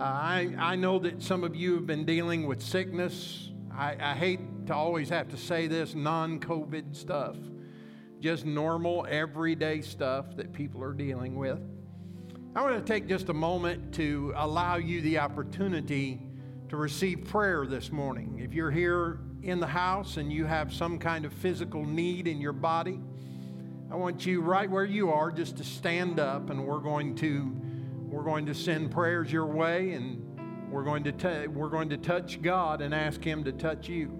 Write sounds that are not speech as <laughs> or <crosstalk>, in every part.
Uh, I, I know that some of you have been dealing with sickness. I, I hate to always have to say this non COVID stuff, just normal, everyday stuff that people are dealing with. I want to take just a moment to allow you the opportunity to receive prayer this morning. If you're here in the house and you have some kind of physical need in your body, I want you right where you are just to stand up and we're going to we're going to send prayers your way and we're going to t- we're going to touch God and ask him to touch you.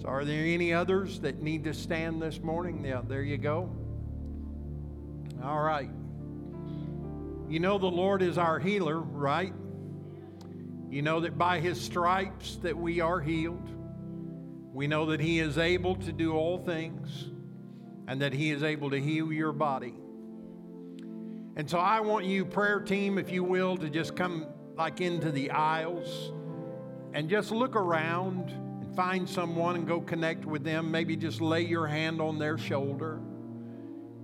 So are there any others that need to stand this morning? Yeah, there you go. All right. You know the Lord is our healer, right? You know that by his stripes that we are healed. We know that he is able to do all things and that he is able to heal your body. And so I want you prayer team if you will to just come like into the aisles and just look around and find someone and go connect with them. Maybe just lay your hand on their shoulder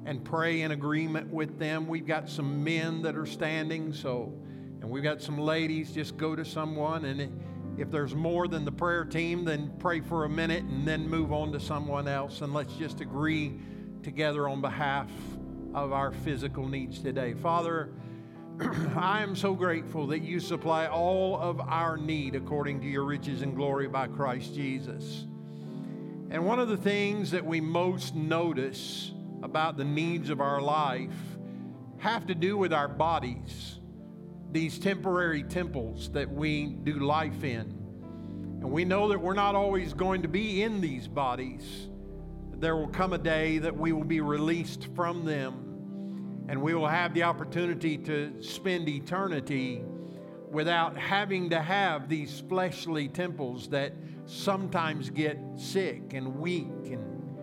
and pray in agreement with them. We've got some men that are standing, so and we've got some ladies. Just go to someone, and if there's more than the prayer team, then pray for a minute and then move on to someone else. And let's just agree together on behalf of our physical needs today. Father, <clears throat> I am so grateful that you supply all of our need according to your riches and glory by Christ Jesus. And one of the things that we most notice about the needs of our life have to do with our bodies these temporary temples that we do life in. And we know that we're not always going to be in these bodies. There will come a day that we will be released from them and we will have the opportunity to spend eternity without having to have these fleshly temples that sometimes get sick and weak and,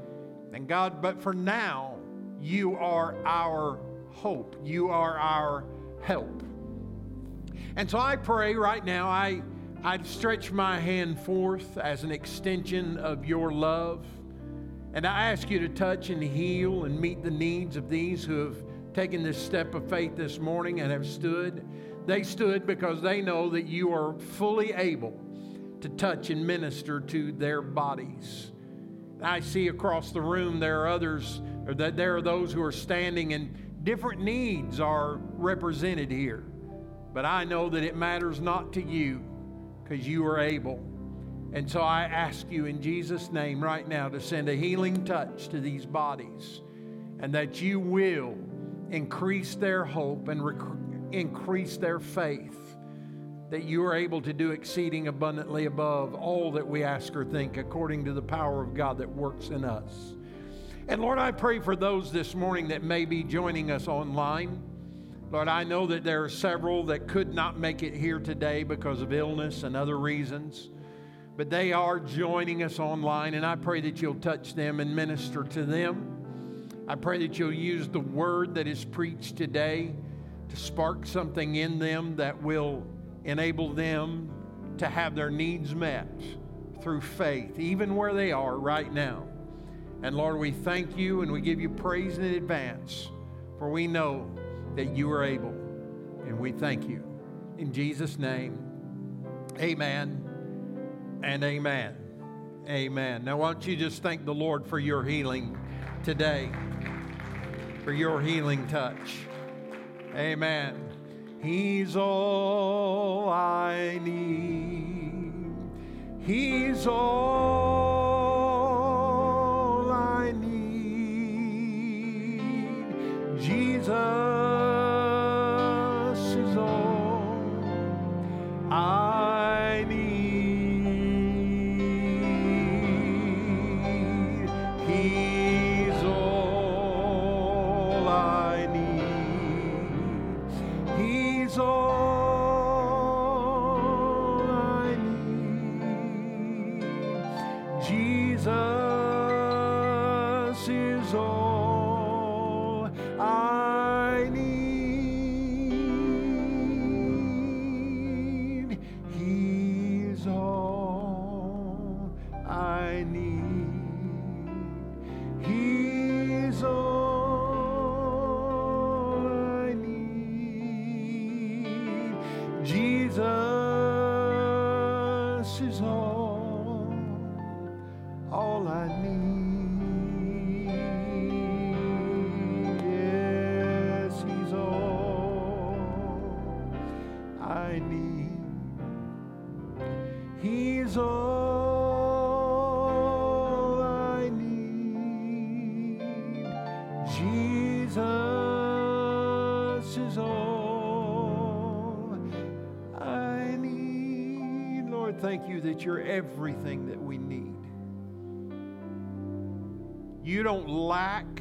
and God, but for now, you are our hope. You are our help. And so I pray right now, I, I stretch my hand forth as an extension of your love. And I ask you to touch and heal and meet the needs of these who have taken this step of faith this morning and have stood. They stood because they know that you are fully able to touch and minister to their bodies. I see across the room there are others, or that there are those who are standing, and different needs are represented here. But I know that it matters not to you because you are able. And so I ask you in Jesus' name right now to send a healing touch to these bodies and that you will increase their hope and rec- increase their faith that you are able to do exceeding abundantly above all that we ask or think according to the power of God that works in us. And Lord, I pray for those this morning that may be joining us online. Lord, I know that there are several that could not make it here today because of illness and other reasons, but they are joining us online, and I pray that you'll touch them and minister to them. I pray that you'll use the word that is preached today to spark something in them that will enable them to have their needs met through faith, even where they are right now. And Lord, we thank you and we give you praise in advance, for we know that you are able. And we thank you. In Jesus' name, amen and amen. Amen. Now, why don't you just thank the Lord for your healing today, for your healing touch. Amen. He's all I need. He's all I need. Jesus.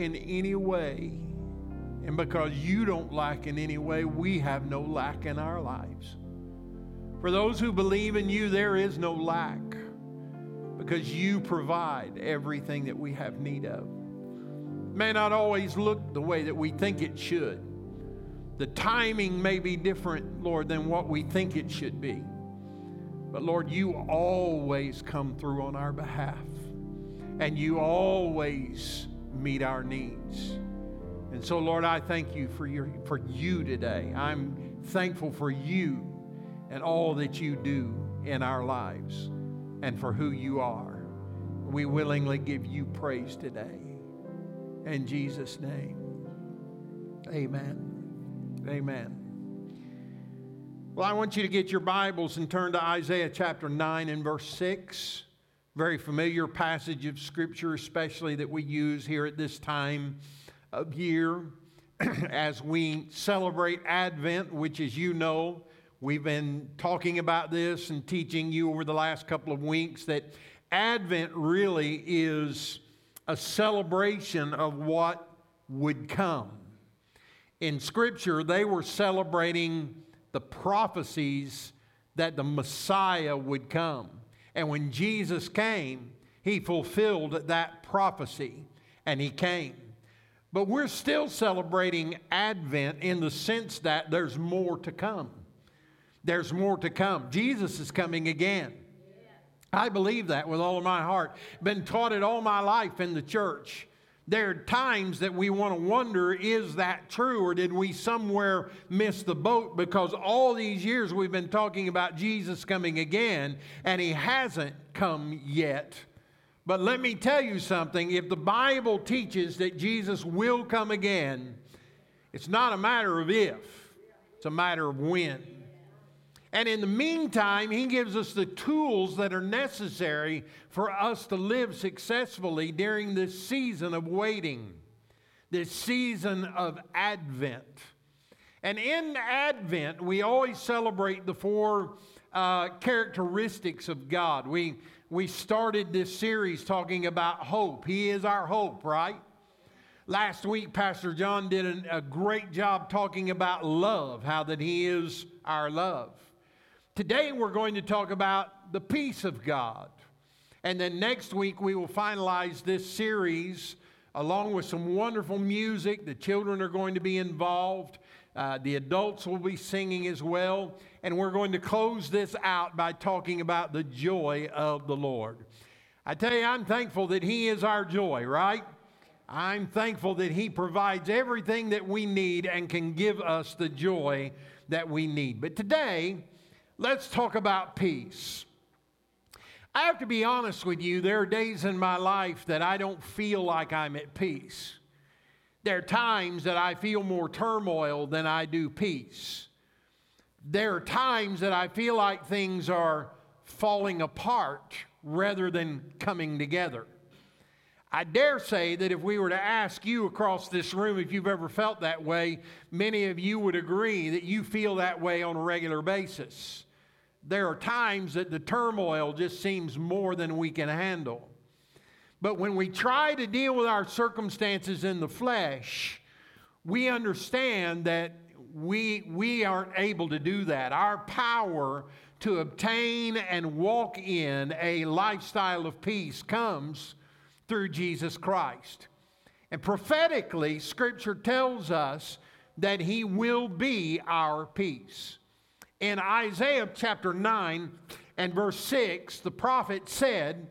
In any way. And because you don't lack in any way, we have no lack in our lives. For those who believe in you, there is no lack because you provide everything that we have need of. May not always look the way that we think it should. The timing may be different, Lord, than what we think it should be. But Lord, you always come through on our behalf, and you always meet our needs. And so, Lord, I thank you for, your, for you today. I'm thankful for you and all that you do in our lives and for who you are. We willingly give you praise today. In Jesus' name, amen. Amen. Well, I want you to get your Bibles and turn to Isaiah chapter 9 and verse 6. Very familiar passage of Scripture, especially that we use here at this time of year <clears throat> as we celebrate Advent, which, as you know, we've been talking about this and teaching you over the last couple of weeks that Advent really is a celebration of what would come. In Scripture, they were celebrating the prophecies that the Messiah would come. And when Jesus came, he fulfilled that prophecy and he came. But we're still celebrating Advent in the sense that there's more to come. There's more to come. Jesus is coming again. I believe that with all of my heart. Been taught it all my life in the church. There are times that we want to wonder is that true or did we somewhere miss the boat because all these years we've been talking about Jesus coming again and he hasn't come yet. But let me tell you something if the Bible teaches that Jesus will come again, it's not a matter of if, it's a matter of when. And in the meantime, He gives us the tools that are necessary for us to live successfully during this season of waiting, this season of Advent. And in Advent, we always celebrate the four uh, characteristics of God. We, we started this series talking about hope. He is our hope, right? Last week, Pastor John did an, a great job talking about love, how that He is our love. Today, we're going to talk about the peace of God. And then next week, we will finalize this series along with some wonderful music. The children are going to be involved, uh, the adults will be singing as well. And we're going to close this out by talking about the joy of the Lord. I tell you, I'm thankful that He is our joy, right? I'm thankful that He provides everything that we need and can give us the joy that we need. But today, let's talk about peace. I have to be honest with you, there are days in my life that I don't feel like I'm at peace. There are times that I feel more turmoil than I do peace. There are times that I feel like things are falling apart rather than coming together. I dare say that if we were to ask you across this room if you've ever felt that way, many of you would agree that you feel that way on a regular basis there are times that the turmoil just seems more than we can handle. But when we try to deal with our circumstances in the flesh, we understand that we, we aren't able to do that. Our power to obtain and walk in a lifestyle of peace comes through Jesus Christ. And prophetically, Scripture tells us that He will be our peace. In Isaiah chapter 9 and verse 6, the prophet said,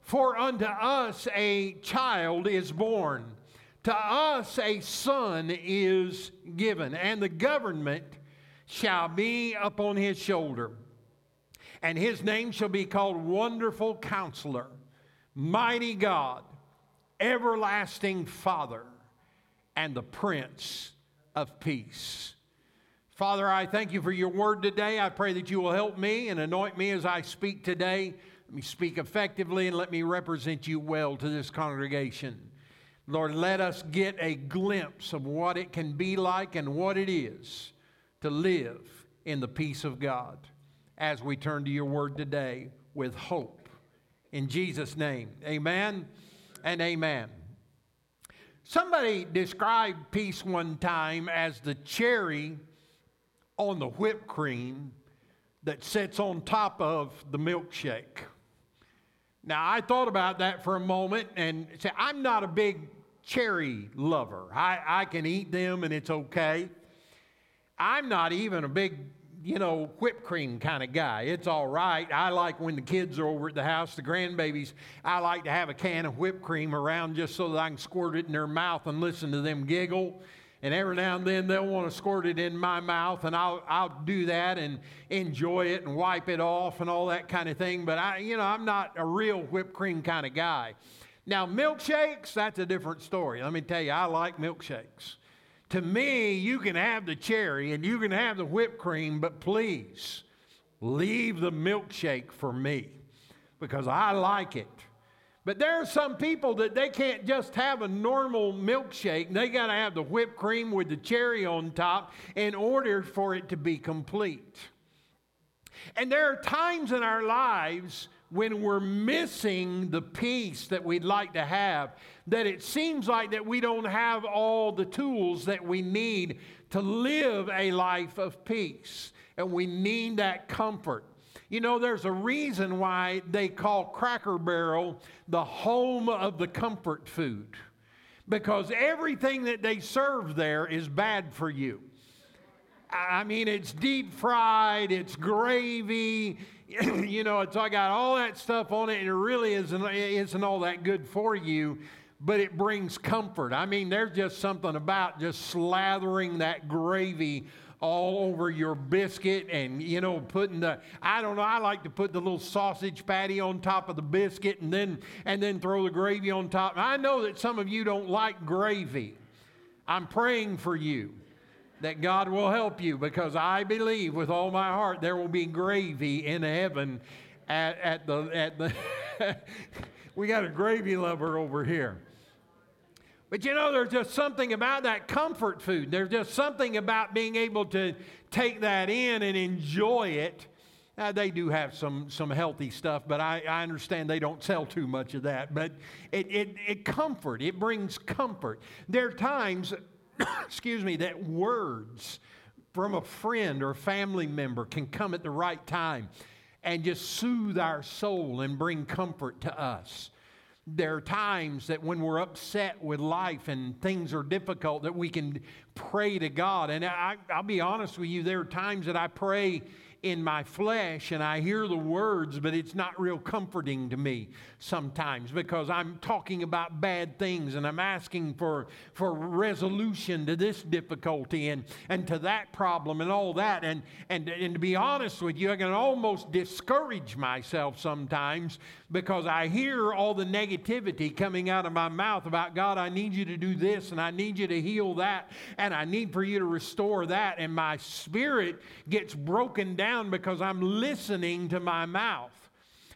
For unto us a child is born, to us a son is given, and the government shall be upon his shoulder. And his name shall be called Wonderful Counselor, Mighty God, Everlasting Father, and the Prince of Peace. Father, I thank you for your word today. I pray that you will help me and anoint me as I speak today. Let me speak effectively and let me represent you well to this congregation. Lord, let us get a glimpse of what it can be like and what it is to live in the peace of God as we turn to your word today with hope. In Jesus' name, amen and amen. Somebody described peace one time as the cherry on the whipped cream that sits on top of the milkshake. Now, I thought about that for a moment and said, I'm not a big cherry lover. I, I can eat them and it's okay. I'm not even a big, you know, whipped cream kind of guy. It's all right. I like when the kids are over at the house, the grandbabies, I like to have a can of whipped cream around just so that I can squirt it in their mouth and listen to them giggle. And every now and then they'll want to squirt it in my mouth, and I'll, I'll do that and enjoy it and wipe it off and all that kind of thing. But I, you know, I'm not a real whipped cream kind of guy. Now, milkshakes, that's a different story. Let me tell you, I like milkshakes. To me, you can have the cherry and you can have the whipped cream, but please leave the milkshake for me because I like it. But there are some people that they can't just have a normal milkshake. They got to have the whipped cream with the cherry on top in order for it to be complete. And there are times in our lives when we're missing the peace that we'd like to have, that it seems like that we don't have all the tools that we need to live a life of peace. And we need that comfort. You know, there's a reason why they call Cracker Barrel the home of the comfort food because everything that they serve there is bad for you. I mean, it's deep fried, it's gravy, <clears throat> you know, it's I got all that stuff on it, and it really isn't, isn't all that good for you, but it brings comfort. I mean, there's just something about just slathering that gravy all over your biscuit and you know putting the i don't know i like to put the little sausage patty on top of the biscuit and then and then throw the gravy on top. I know that some of you don't like gravy. I'm praying for you that god will help you because i believe with all my heart there will be gravy in heaven at, at the at the <laughs> we got a gravy lover over here but you know, there's just something about that comfort food. There's just something about being able to take that in and enjoy it. Now, they do have some, some healthy stuff, but I, I understand they don't sell too much of that. But it, it, it comfort, it brings comfort. There are times, <coughs> excuse me, that words from a friend or family member can come at the right time and just soothe our soul and bring comfort to us there are times that when we're upset with life and things are difficult that we can pray to god. And I, will be honest with you there are times that i pray in my flesh and I hear the words, but it's not real comforting to me sometimes because I'm talking about bad things and I'm asking for, for resolution to this difficulty and, and to that problem and all that. And, and, and to be honest with you, I can almost discourage myself sometimes because I hear all the negativity coming out of my mouth about God, I need you to do this and I need you to heal that and I need for you to restore that. And my spirit gets broken down down because I'm listening to my mouth.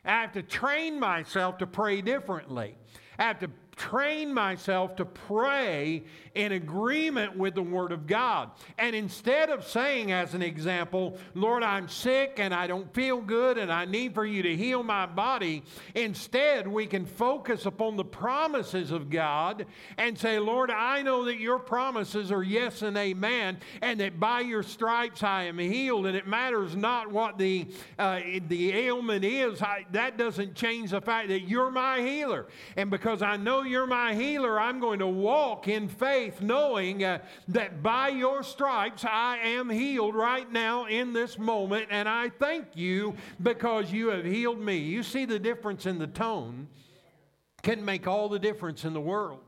I have to train myself to pray differently. I have to train myself to pray in agreement with the Word of God. And instead of saying, as an example, Lord, I'm sick and I don't feel good and I need for you to heal my body, instead we can focus upon the promises of God and say, Lord, I know that your promises are yes and amen, and that by your stripes I am healed. And it matters not what the, uh, the ailment is, I, that doesn't change the fact that you're my healer. And because I know you're my healer, I'm going to walk in faith, knowing uh, that by your stripes I am healed right now in this moment. And I thank you because you have healed me. You see the difference in the tone can make all the difference in the world.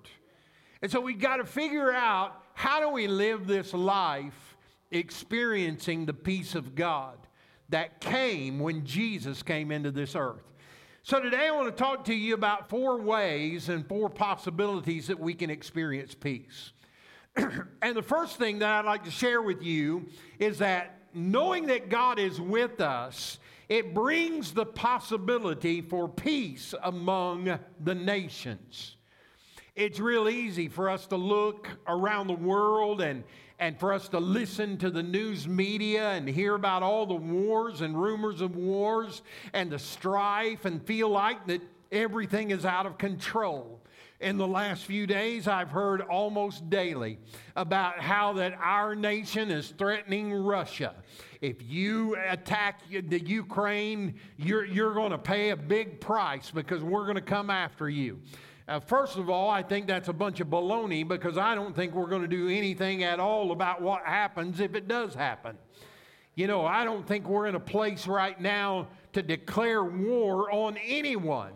And so we've got to figure out how do we live this life experiencing the peace of God. that came when Jesus came into this earth. So, today I want to talk to you about four ways and four possibilities that we can experience peace. <clears throat> and the first thing that I'd like to share with you is that knowing that God is with us, it brings the possibility for peace among the nations. It's real easy for us to look around the world and, and for us to listen to the news media and hear about all the wars and rumors of wars and the strife and feel like that everything is out of control. In the last few days, I've heard almost daily about how that our nation is threatening Russia. If you attack the Ukraine, you're, you're going to pay a big price because we're going to come after you. Uh, first of all, I think that's a bunch of baloney because I don't think we're going to do anything at all about what happens if it does happen. You know, I don't think we're in a place right now to declare war on anyone.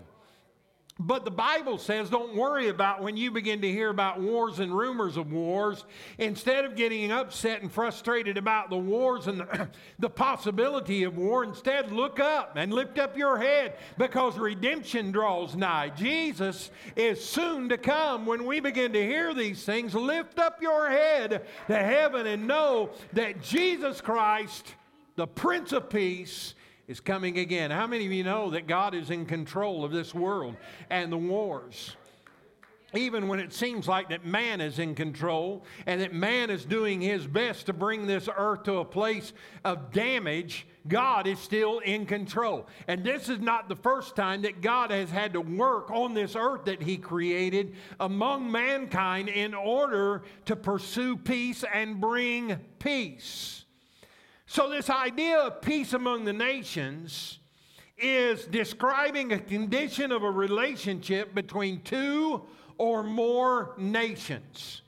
But the Bible says don't worry about when you begin to hear about wars and rumors of wars. Instead of getting upset and frustrated about the wars and the, <clears throat> the, possibility of war, instead look up and lift up your head because redemption draws nigh. Jesus is soon to come. When we begin to hear these things, lift up your head to heaven and know that Jesus Christ, the Prince of Peace, is coming again. How many of you know that God is in control of this world and the wars? Even when it seems like that man is in control and that man is doing his best to bring this earth to a place of damage, God is still in control. And this is not the first time that God has had to work on this earth that He created among mankind in order to pursue peace and bring peace. So, this idea of peace among the nations is describing a condition of a relationship between two or more nations.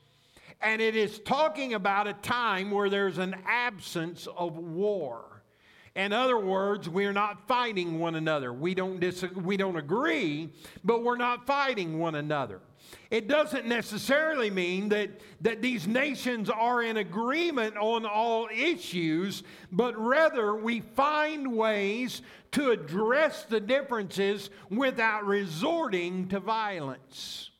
And it is talking about a time where there's an absence of war. In other words, we're not fighting one another. We don't, dis- we don't agree, but we're not fighting one another. It doesn't necessarily mean that, that these nations are in agreement on all issues, but rather we find ways to address the differences without resorting to violence.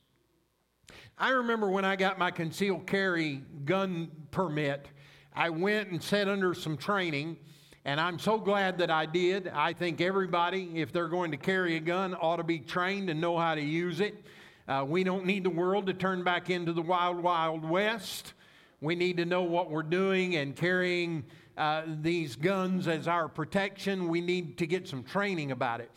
I remember when I got my concealed carry gun permit, I went and sat under some training, and I'm so glad that I did. I think everybody, if they're going to carry a gun, ought to be trained and know how to use it. Uh, we don't need the world to turn back into the wild, wild west. We need to know what we're doing and carrying uh, these guns as our protection. We need to get some training about it.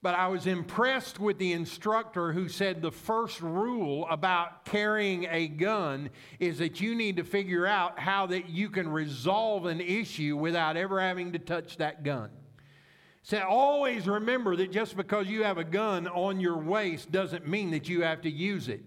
But I was impressed with the instructor who said the first rule about carrying a gun is that you need to figure out how that you can resolve an issue without ever having to touch that gun. So always remember that just because you have a gun on your waist doesn't mean that you have to use it.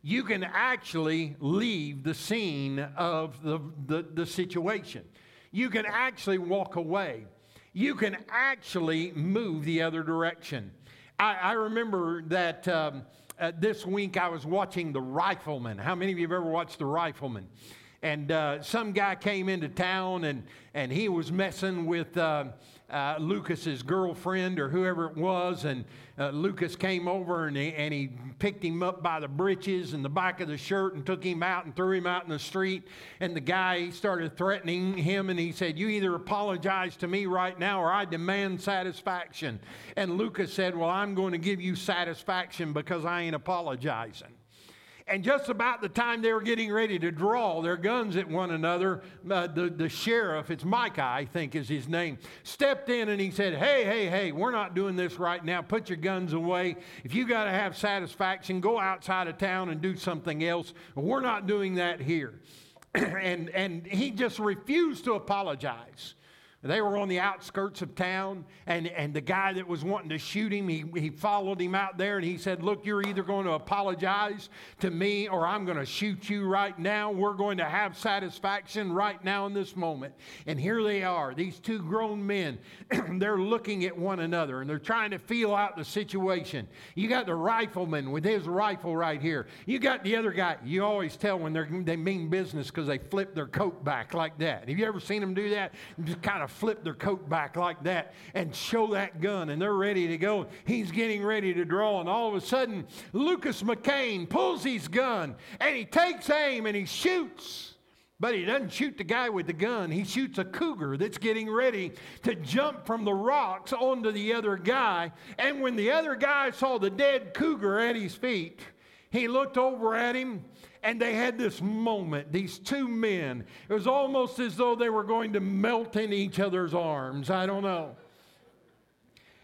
You can actually leave the scene of the, the, the situation. You can actually walk away. You can actually move the other direction. I, I remember that um, uh, this week I was watching The Rifleman. How many of you have ever watched The Rifleman? And uh, some guy came into town and, and he was messing with. Uh, uh, Lucas's girlfriend or whoever it was, and uh, Lucas came over and he, and he picked him up by the breeches and the back of the shirt and took him out and threw him out in the street. And the guy started threatening him and he said, You either apologize to me right now or I demand satisfaction. And Lucas said, Well, I'm going to give you satisfaction because I ain't apologizing. And just about the time they were getting ready to draw their guns at one another, uh, the, the sheriff, it's Micah, I think is his name, stepped in and he said, Hey, hey, hey, we're not doing this right now. Put your guns away. If you got to have satisfaction, go outside of town and do something else. We're not doing that here. <clears throat> and, and he just refused to apologize. They were on the outskirts of town, and, and the guy that was wanting to shoot him, he, he followed him out there and he said, Look, you're either going to apologize to me or I'm going to shoot you right now. We're going to have satisfaction right now in this moment. And here they are, these two grown men. <clears throat> they're looking at one another and they're trying to feel out the situation. You got the rifleman with his rifle right here. You got the other guy. You always tell when they're, they mean business because they flip their coat back like that. Have you ever seen them do that? Just kind of flip their coat back like that and show that gun, and they're ready to go. He's getting ready to draw, and all of a sudden, Lucas McCain pulls his gun and he takes aim and he shoots. But he doesn't shoot the guy with the gun. He shoots a cougar that's getting ready to jump from the rocks onto the other guy. And when the other guy saw the dead cougar at his feet, he looked over at him and they had this moment, these two men. It was almost as though they were going to melt in each other's arms. I don't know.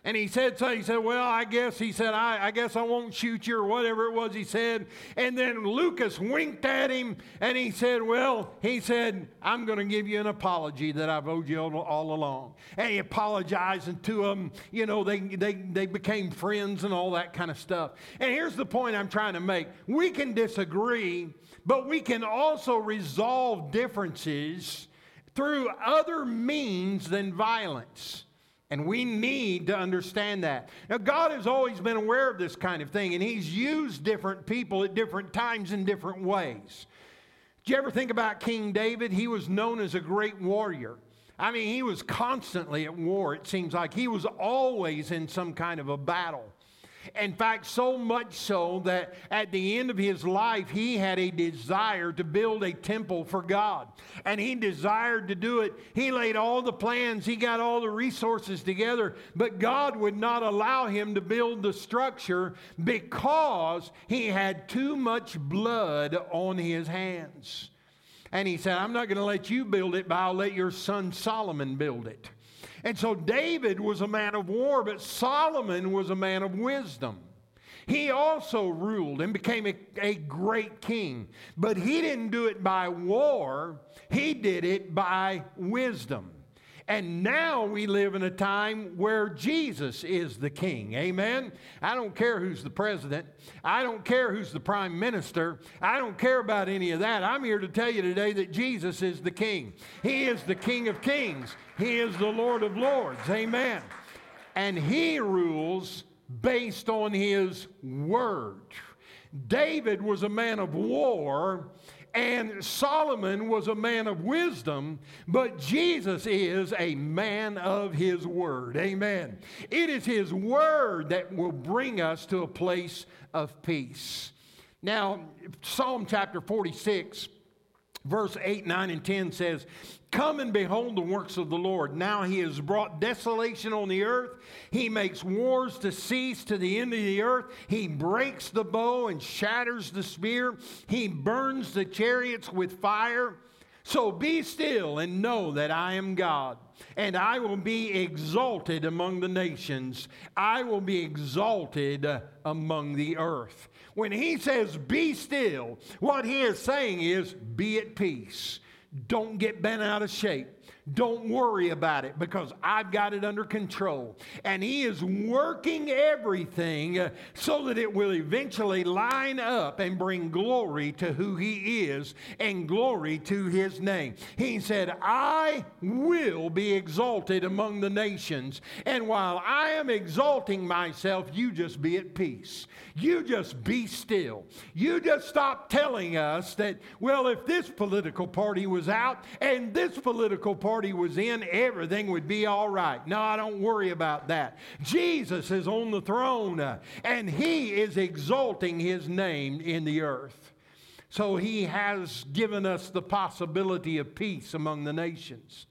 And he said, so he said, well, I guess, he said, I, I guess I won't shoot you or whatever it was he said. And then Lucas winked at him and he said, well, he said, I'm going to give you an apology that I've owed you all, all along. And he apologized to them. You know, they, they, they became friends and all that kind of stuff. And here's the point I'm trying to make. We can disagree, but we can also resolve differences through other means than violence. And we need to understand that. Now, God has always been aware of this kind of thing, and He's used different people at different times in different ways. Did you ever think about King David? He was known as a great warrior. I mean, he was constantly at war, it seems like. He was always in some kind of a battle. In fact, so much so that at the end of his life, he had a desire to build a temple for God. And he desired to do it. He laid all the plans, he got all the resources together, but God would not allow him to build the structure because he had too much blood on his hands. And he said, I'm not going to let you build it, but I'll let your son Solomon build it. And so David was a man of war, but Solomon was a man of wisdom. He also ruled and became a, a, great king, but he didn't do it by war, he did it by wisdom. And now we live in a time where Jesus is the king. Amen. I don't care who's the president. I don't care who's the prime minister. I don't care about any of that. I'm here to tell you today that Jesus is the king. He is the king of kings. He is the Lord of lords. Amen. And he rules based on his word. David was a man of war and Solomon was a man of wisdom, but Jesus is a man of his word. Amen. It is his word that will bring us to a place of peace. Now, Psalm chapter 46 Verse 8, 9, and 10 says, Come and behold the works of the Lord. Now he has brought desolation on the earth. He makes wars to cease to the end of the earth. He breaks the bow and shatters the spear. He burns the chariots with fire. So be still and know that I am God, and I will be exalted among the nations. I will be exalted among the earth. When he says be still, what he is saying is be at peace. Don't get bent out of shape. Don't worry about it because I've got it under control. And He is working everything so that it will eventually line up and bring glory to who He is and glory to His name. He said, I will be exalted among the nations. And while I am exalting myself, you just be at peace. You just be still. You just stop telling us that, well, if this political party was out and this political party was in, everything would be all right. No, I don't worry about that. Jesus is on the throne uh, and he is exalting his name in the earth. So he has given us the possibility of peace among the nations.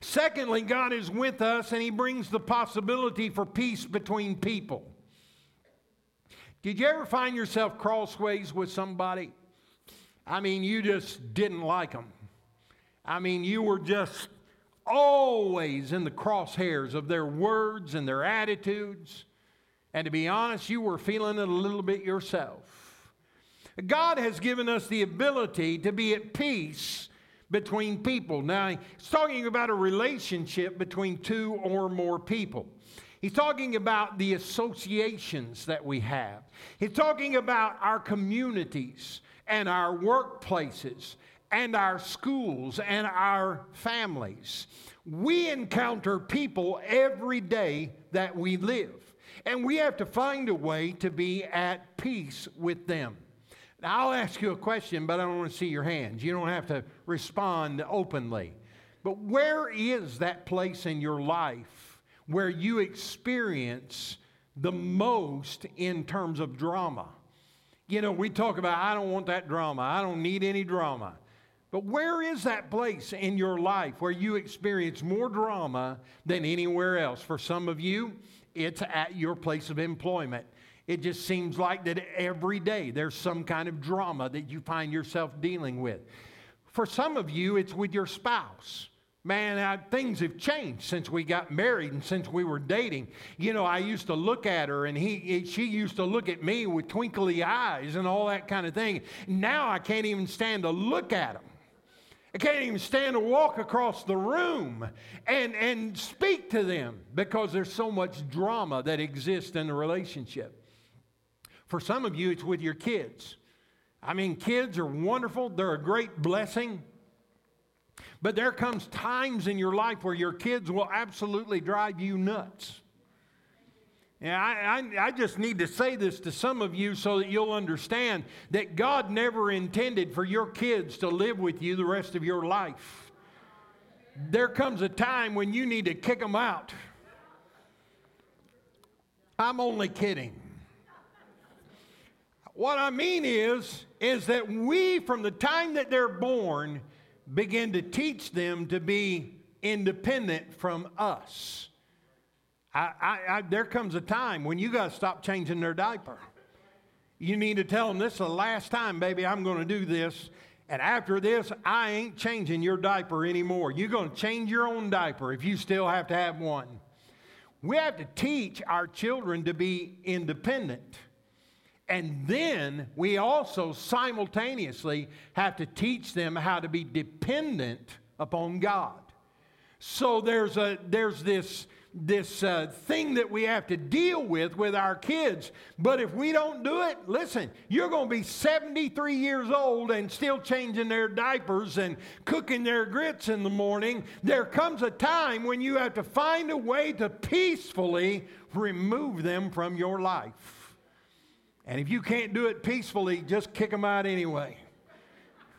Secondly, God is with us and he brings the possibility for peace between people. Did you ever find yourself crossways with somebody? I mean, you just didn't like them. I mean, you were just always in the crosshairs of their words and their attitudes. And to be honest, you were feeling it a little bit yourself. God has given us the ability to be at peace between people. Now, he's talking about a relationship between two or more people. He's talking about the associations that we have. He's talking about our communities and our workplaces and our schools and our families. We encounter people every day that we live, and we have to find a way to be at peace with them. Now, I'll ask you a question, but I don't want to see your hands. You don't have to respond openly. But where is that place in your life where you experience the most in terms of drama? You know, we talk about, I don't want that drama, I don't need any drama. But where is that place in your life where you experience more drama than anywhere else? For some of you, it's at your place of employment. It just seems like that every day there's some kind of drama that you find yourself dealing with. For some of you, it's with your spouse. Man, I, things have changed since we got married and since we were dating. You know, I used to look at her and he, she used to look at me with twinkly eyes and all that kind of thing. Now I can't even stand to look at him. I can't even stand to walk across the room and, and speak to them because there's so much drama that exists in the relationship. For some of you, it's with your kids. I mean, kids are wonderful, they're a great blessing. But there comes times in your life where your kids will absolutely drive you nuts. And I, I, I, just need to say this to some of you so that you'll understand that God never intended for your kids to live with you the rest of your life. There comes a time when you need to kick them out. I'm only kidding. What I mean is, is that we, from the time that they're born, begin to teach them to be independent from us. I, I, I, there comes a time when you got to stop changing their diaper. You need to tell them this is the last time, baby, I'm going to do this. And after this, I ain't changing your diaper anymore. You're going to change your own diaper if you still have to have one. We have to teach our children to be independent. And then we also simultaneously have to teach them how to be dependent upon God. So there's, a, there's this, this uh, thing that we have to deal with with our kids. But if we don't do it, listen, you're going to be 73 years old and still changing their diapers and cooking their grits in the morning. There comes a time when you have to find a way to peacefully remove them from your life. And if you can't do it peacefully, just kick them out anyway.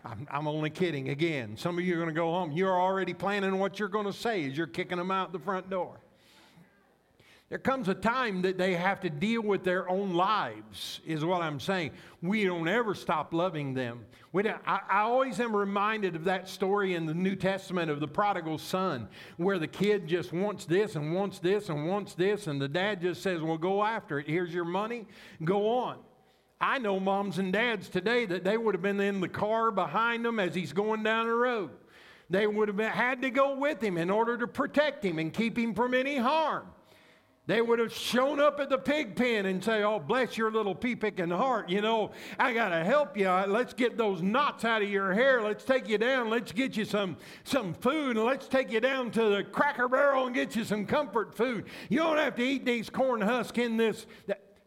I'm, I'm only kidding. Again, some of you are going to go home. You're already planning what you're going to say as you're kicking them out the front door. There comes a time that they have to deal with their own lives, is what I'm saying. We don't ever stop loving them. We I, I always am reminded of that story in the New Testament of the prodigal son, where the kid just wants this and wants this and wants this, and the dad just says, Well, go after it. Here's your money. Go on. I know moms and dads today that they would have been in the car behind him as he's going down the road. They would have been, had to go with him in order to protect him and keep him from any harm. They would have shown up at the pig pen and say, Oh, bless your little pea picking heart. You know, I got to help you. Let's get those knots out of your hair. Let's take you down. Let's get you some, some food. And let's take you down to the cracker barrel and get you some comfort food. You don't have to eat these corn husks in this.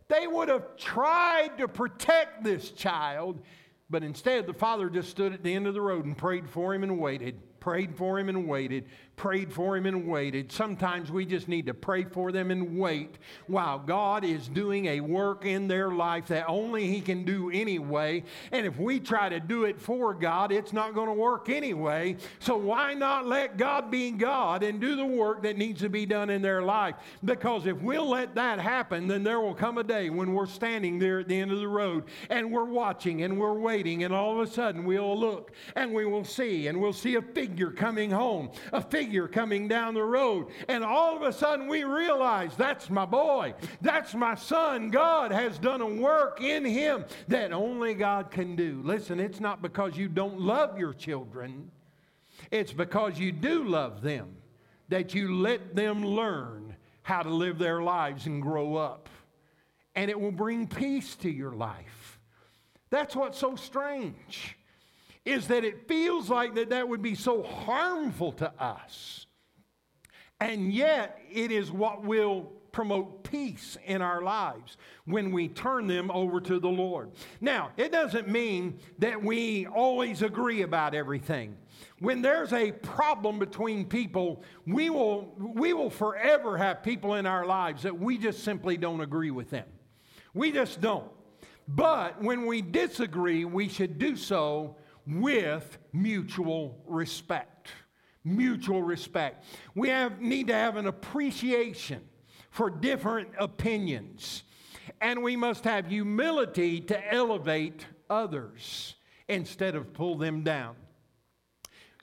They would have tried to protect this child, but instead the father just stood at the end of the road and prayed for him and waited prayed for him and waited, prayed for him and waited. Sometimes we just need to pray for them and wait while God is doing a work in their life that only He can do anyway. And if we try to do it for God, it's not going to work anyway. So why not let God be God and do the work that needs to be done in their life? Because if we'll let that happen, then there will come a day when we're standing there at the end of the road and we're watching and we're waiting, and all of a sudden we'll look and we will see and we'll see a figure coming home, a figure coming down the road. And all of a sudden we realize that's my boy, that's my son. God has done a work in him that only God can do. Listen, it's not because you don't love your children, it's because you do love them that you let them learn how to live their lives and grow up. And it will bring peace to your life. That's what's so strange is that it feels like that that would be so harmful to us. And yet, it is what will promote peace in our lives when we turn them over to the Lord. Now, it doesn't mean that we always agree about everything. When there's a problem between people, we will, we will forever have people in our lives that we just simply don't agree with them. We just don't. But when we disagree, we should do so with mutual respect. mutual respect. We have, need to have an appreciation for different opinions. And we must have humility to elevate others instead of pull them down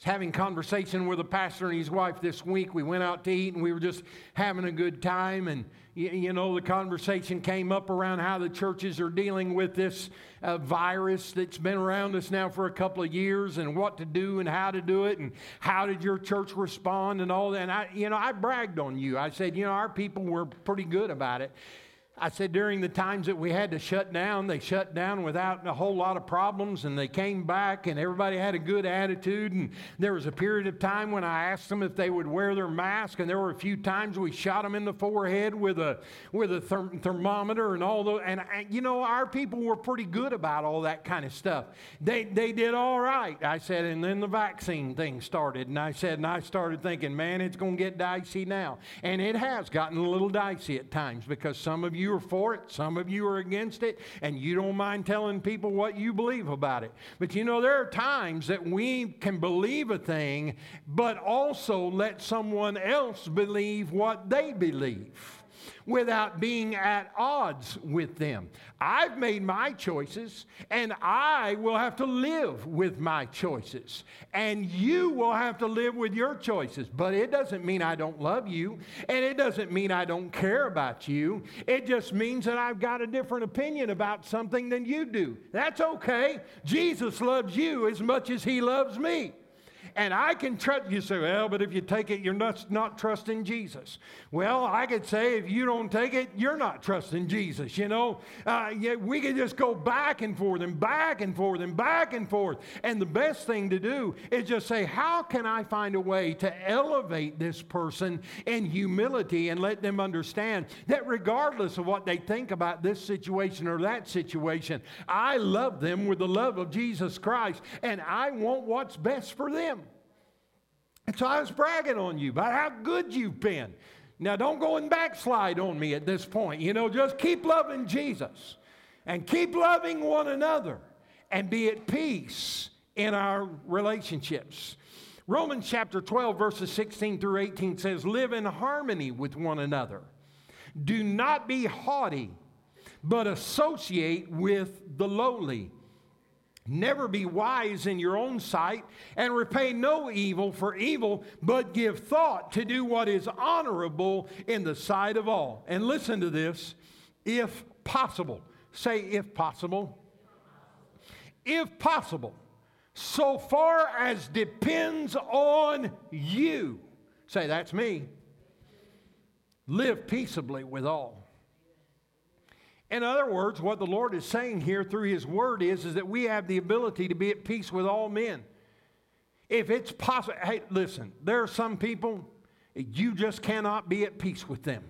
I was having conversation with a pastor and his wife this week. We went out to eat and we were just having a good time. And, you know, the conversation came up around how the churches are dealing with this uh, virus that's been around us now for a couple of years and what to do and how to do it and how did your church respond and all that. And I, you know, I bragged on you. I said, you know, our people were pretty good about it. I said during the times that we had to shut down, they shut down without a whole lot of problems and they came back and everybody had a good attitude. And there was a period of time when I asked them if they would wear their mask, and there were a few times we shot them in the forehead with a, with a therm- thermometer and all those. And, and, you know, our people were pretty good about all that kind of stuff. They, they did all right. I said, and then the vaccine thing started. And I said, and I started thinking, man, it's going to get dicey now. And it has gotten a little dicey at times because some of you you are for it, some of you are against it, and you don't mind telling people what you believe about it. But you know, there are times that we can believe a thing, but also let someone else believe what they believe without being at odds with them. I've made my choices, and I will have to live with my choices. And you will have to live with your choices. But it doesn't mean I don't love you, and it doesn't mean I don't care about you. It just means that I've got a different opinion about something than you do. That's okay. Jesus loves you as much as he loves me. And I can trust you say, well, but if you take it, you're not, not trusting Jesus. Well, I could say if you don't take it, you're not trusting Jesus. You know, uh, yeah, we could just go back and forth and back and forth and back and forth. And the best thing to do is just say, how can I find a way to elevate this person in humility and let them understand that regardless of what they think about this situation or that situation, I love them with the love of Jesus Christ and I want what's best for them. And so I was bragging on you about how good you've been. Now, don't go and backslide on me at this point. You know, just keep loving Jesus and keep loving one another and be at peace in our relationships. Romans chapter 12, verses 16 through 18 says, Live in harmony with one another. Do not be haughty, but associate with the lowly. Never be wise in your own sight, and repay no evil for evil, but give thought to do what is honorable in the sight of all. And listen to this if possible. Say, if possible. If possible, so far as depends on you. Say, that's me. Live peaceably with all. In other words, what the Lord is saying here through His Word is, is that we have the ability to be at peace with all men. If it's possible, hey, listen, there are some people, you just cannot be at peace with them.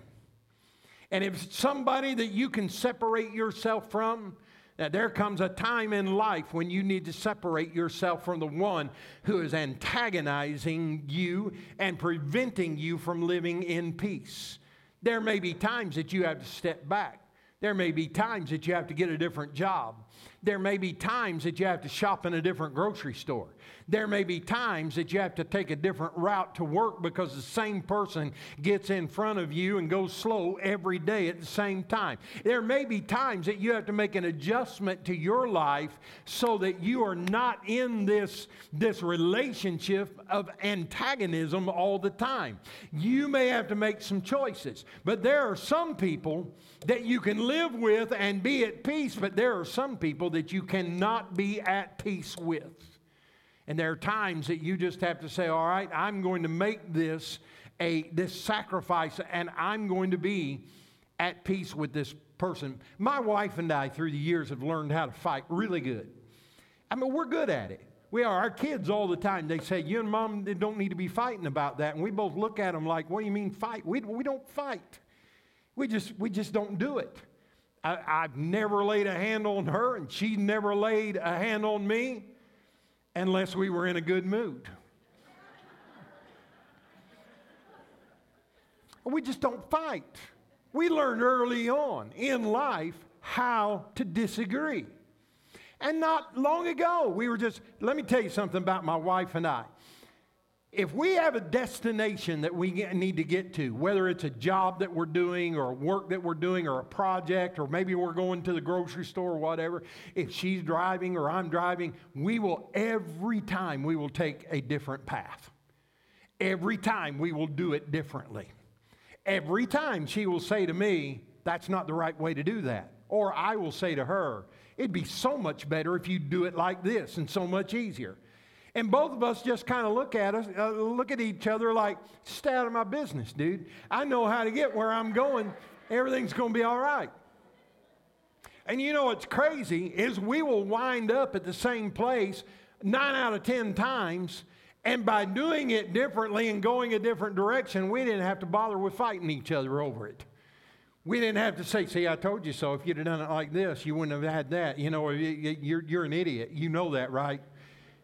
And if somebody that you can separate yourself from, now, there comes a time in life when you need to separate yourself from the one who is antagonizing you and preventing you from living in peace. There may be times that you have to step back. There may be times that you have to get a different job. There may be times that you have to shop in a different grocery store. There may be times that you have to take a different route to work because the same person gets in front of you and goes slow every day at the same time. There may be times that you have to make an adjustment to your life so that you are not in this, this relationship of antagonism all the time. You may have to make some choices, but there are some people that you can live with and be at peace, but there are some people that you cannot be at peace with. And there are times that you just have to say, all right, I'm going to make this a this sacrifice and I'm going to be at peace with this person. My wife and I, through the years, have learned how to fight really good. I mean, we're good at it. We are. Our kids all the time, they say, You and mom they don't need to be fighting about that. And we both look at them like, What do you mean fight? We, we don't fight. We just, we just don't do it. I, I've never laid a hand on her, and she never laid a hand on me unless we were in a good mood. we just don't fight. We learned early on in life how to disagree. And not long ago, we were just, let me tell you something about my wife and I. if we have a destination that we need to get to, whether it's a job that we're doing or work that we're doing or a project or maybe we're going to the grocery store or whatever, if she's driving or I'm driving, we will every time we will take a different path. Every time we will do it differently. Every time she will say to me, that's not the right way to do that. Or I will say to her, it'd be so much better if you do it like this and so much easier. And both of us just kind of look at us, uh, look at each other like, stay out of my business, dude. I know how to get where I'm going. Everything's going to be all right. And you know what's crazy is we will wind up at the same place nine out of ten times, and by doing it differently and going a different direction, we didn't have to bother with fighting each other over it. We didn't have to say, see, I told you so. If you'd have done it like this, you wouldn't have had that. You know, you're, you're an idiot. You know that, right?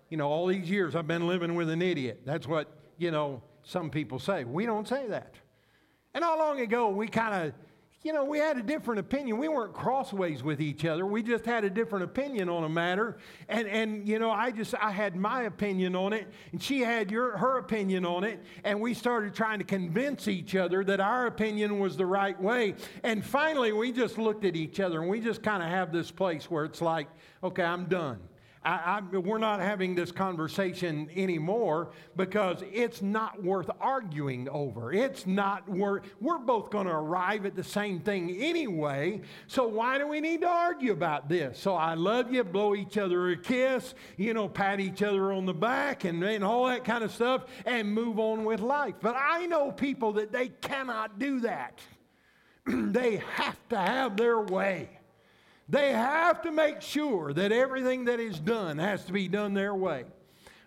You know, all these years I've been living with an idiot. That's what, you know, some people say. We don't say that. And not long ago, we kind of, you know, we had a different opinion. We weren't crossways with each other. We just had a different opinion on a matter. And, and you know, I just, I had my opinion on it, and she had your, her opinion on it. And we started trying to convince each other that our opinion was the right way. And finally, we just looked at each other, and we just kind of have this place where it's like, okay, I'm done. I, I, we're not having this conversation anymore because it's not worth arguing over. It's not worth, we're both going to arrive at the same thing anyway. So why do we need to argue about this? So I love you, blow each other a kiss, you know, pat each other on the back and, and all that kind of stuff and move on with life. But I know people that they cannot do that. <clears throat> they have to have their way. They have to make sure that everything that is done has to be done their way.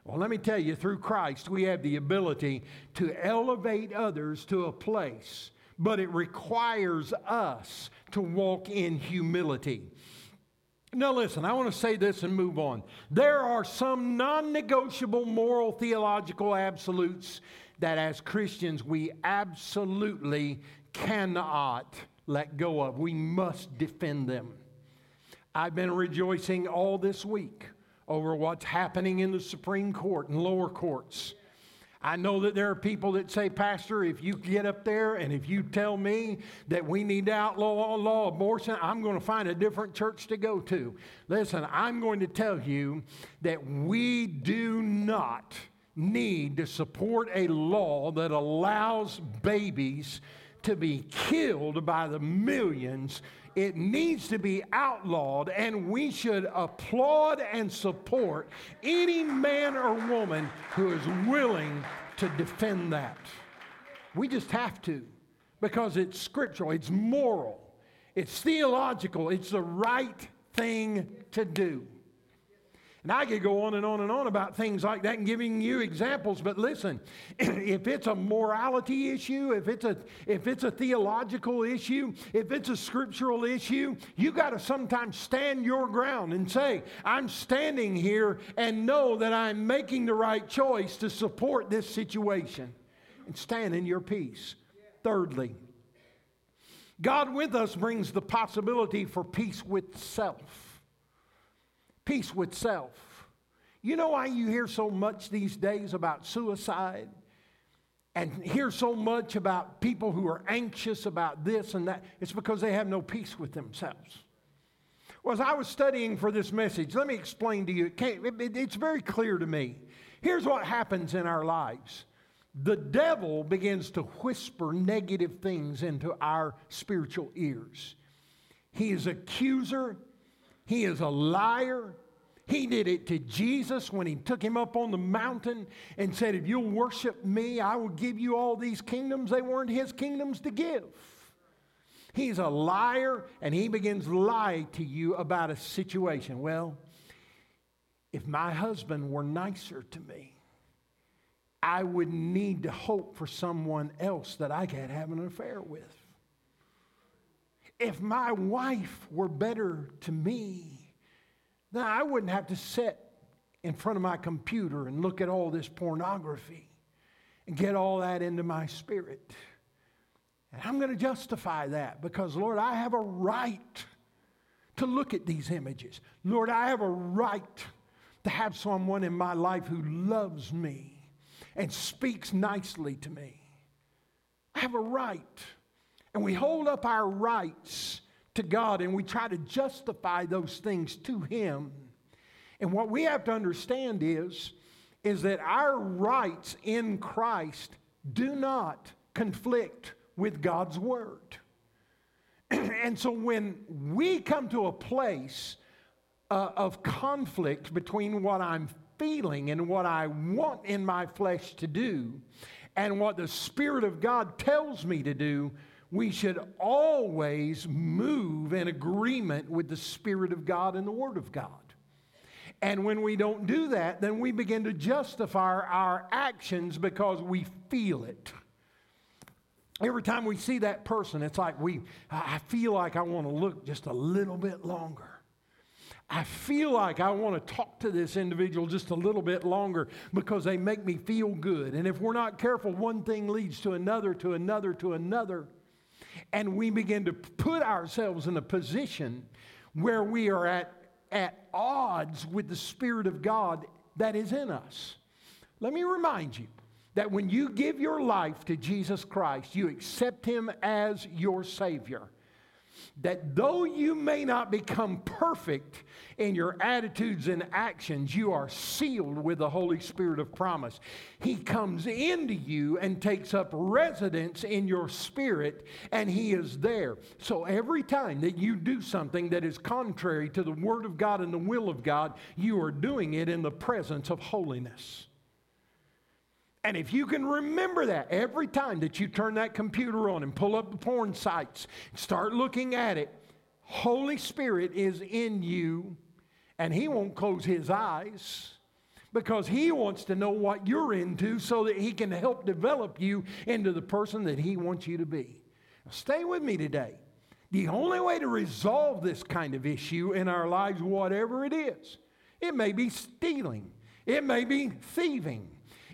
Well, let me tell you, through Christ, we have the ability to elevate others to a place, but it requires us to walk in humility. Now, listen, I want to say this and move on. There are some non negotiable moral theological absolutes that as Christians we absolutely cannot let go of. We must defend them. I've been rejoicing all this week over what's happening in the Supreme Court and lower courts. I know that there are people that say, Pastor, if you get up there and if you tell me that we need to outlaw law abortion, I'm going to find a different church to go to. Listen, I'm going to tell you that we do not need to support a law that allows babies to be killed by the millions it needs to be outlawed, and we should applaud and support any man or woman who is willing to defend that. We just have to because it's scriptural, it's moral, it's theological, it's the right thing to do. And I could go on and on and on about things like that and giving you examples, but listen, <clears throat> if it's a morality issue, if it's a if it's a theological issue, if it's a scriptural issue, you got to sometimes stand your ground and say, I'm standing here and know that I'm making the right choice to support this situation. And stand in your peace. Thirdly, God with us brings the possibility for peace with self peace with self. You know why you hear so much these days about suicide? And hear so much about people who are anxious about this and that? It's because they have no peace with themselves. Well, as I was studying for this message, let me explain to you. It it, it's very clear to me. Here's what happens in our lives the devil begins to whisper negative things into our spiritual ears. He is accuser, he is a liar. He did it to Jesus when he took him up on the mountain and said, If you'll worship me, I will give you all these kingdoms. They weren't his kingdoms to give. He's a liar and he begins to lie to you about a situation. Well, if my husband were nicer to me, I would need to hope for someone else that I could have an affair with if my wife were better to me, then I wouldn't have to sit in front of my computer and look at all this pornography and get all that into my spirit. And I'm going to justify that because, Lord, I have a right to look at these images. Lord, I have a right to have someone in my life who loves me and speaks nicely to me. I have a right. And we hold up our rights to God and we try to justify those things to Him. And what we have to understand is, is that our rights in Christ do not conflict with God's Word. <clears throat> and so when we come to a place uh, of conflict between what I'm feeling and what I want in my flesh to do and what the Spirit of God tells me to do, we should always move in agreement with the Spirit of God and the Word of God. And when we don't do that, then we begin to justify our actions because we feel it. Every time we see that person, it's like we, I feel like I want to look just a little bit longer. I feel like I want to talk to this individual just a little bit longer because they make me feel good. And if we're not careful, one thing leads to another, to another, to another. And we begin to put ourselves in a position where we are at, at odds with the Spirit of God that is in us. Let me remind you that when you give your life to Jesus Christ, you accept Him as your Savior that though you may not become perfect in your attitudes and actions, you are sealed with the Holy Spirit of promise. He comes into you and takes up residence in your spirit, and He is there. So every time that you do something that is contrary to the Word of God and the will of God, you are doing it in the presence of holiness. And if you can remember that every time that you turn that computer on and pull up the porn sites, start looking at it, Holy Spirit is in you and He won't close His eyes because He wants to know what you're into so that He can help develop you into the person that He wants you to be. Stay with me today. The only way to resolve this kind of issue in our lives, whatever it is, it may be stealing, it may be thieving.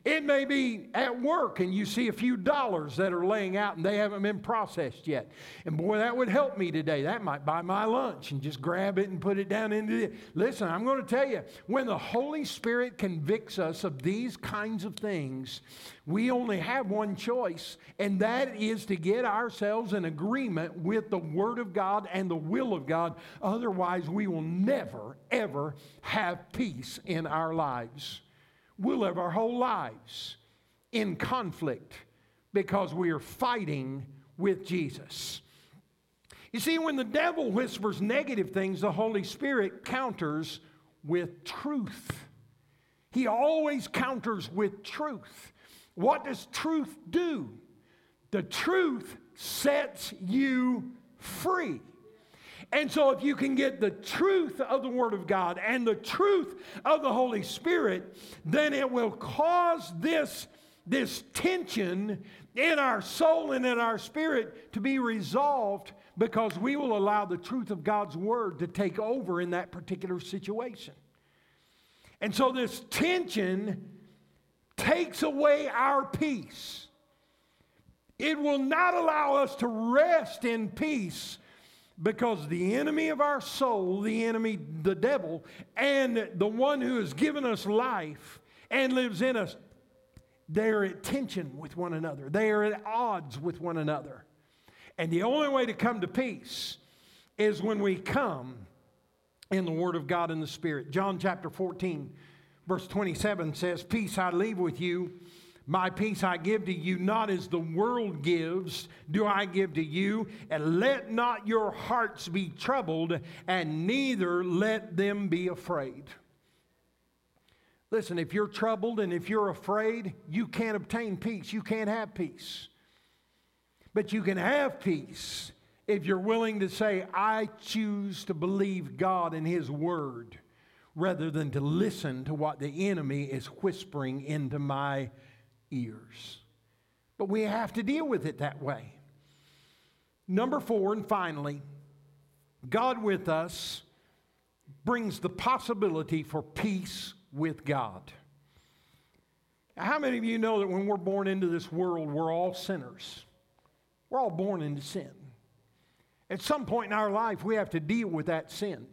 It may be at work and you see a few dollars that are laying out and they haven't been processed yet. And boy, that would help me today. That might buy my lunch and just grab it and put it down into it. Listen, I'm going to tell you, when the Holy Spirit convicts us of these kinds of things, we only have one choice, and that is to get ourselves in agreement with the Word of God and the will of God. Otherwise, we will never, ever have peace in our lives. We'll live our whole lives in conflict because we are fighting with Jesus. You see, when the devil whispers negative things, the Holy Spirit counters with truth. He always counters with truth. What does truth do? The truth sets you free. And so, if you can get the truth of the Word of God and the truth of the Holy Spirit, then it will cause this, this tension in our soul and in our spirit to be resolved because we will allow the truth of God's Word to take over in that particular situation. And so, this tension takes away our peace. It will not allow us to rest in peace because the enemy of our soul, the enemy, the devil, and the one who has given us life and lives in us, they are at tension with one another. They are at odds with one another. And the only way to come to peace is when we come in the Word of God and the Spirit. John chapter 14, verse 27 says, Peace I leave with you my peace I give to you, not as the world gives, do I give to you. And let not your hearts be troubled, and neither let them be afraid. Listen, if you're troubled and if you're afraid, you can't obtain peace. You can't have peace. But you can have peace if you're willing to say, I choose to believe God and His Word rather than to listen to what the enemy is whispering into my ears. But we have to deal with it that way. Number four, and finally, God with us brings the possibility for peace with God. How many of you know that when we're born into this world, we're all sinners? We're all born into sin. At some point in our life, we have to deal with that sin.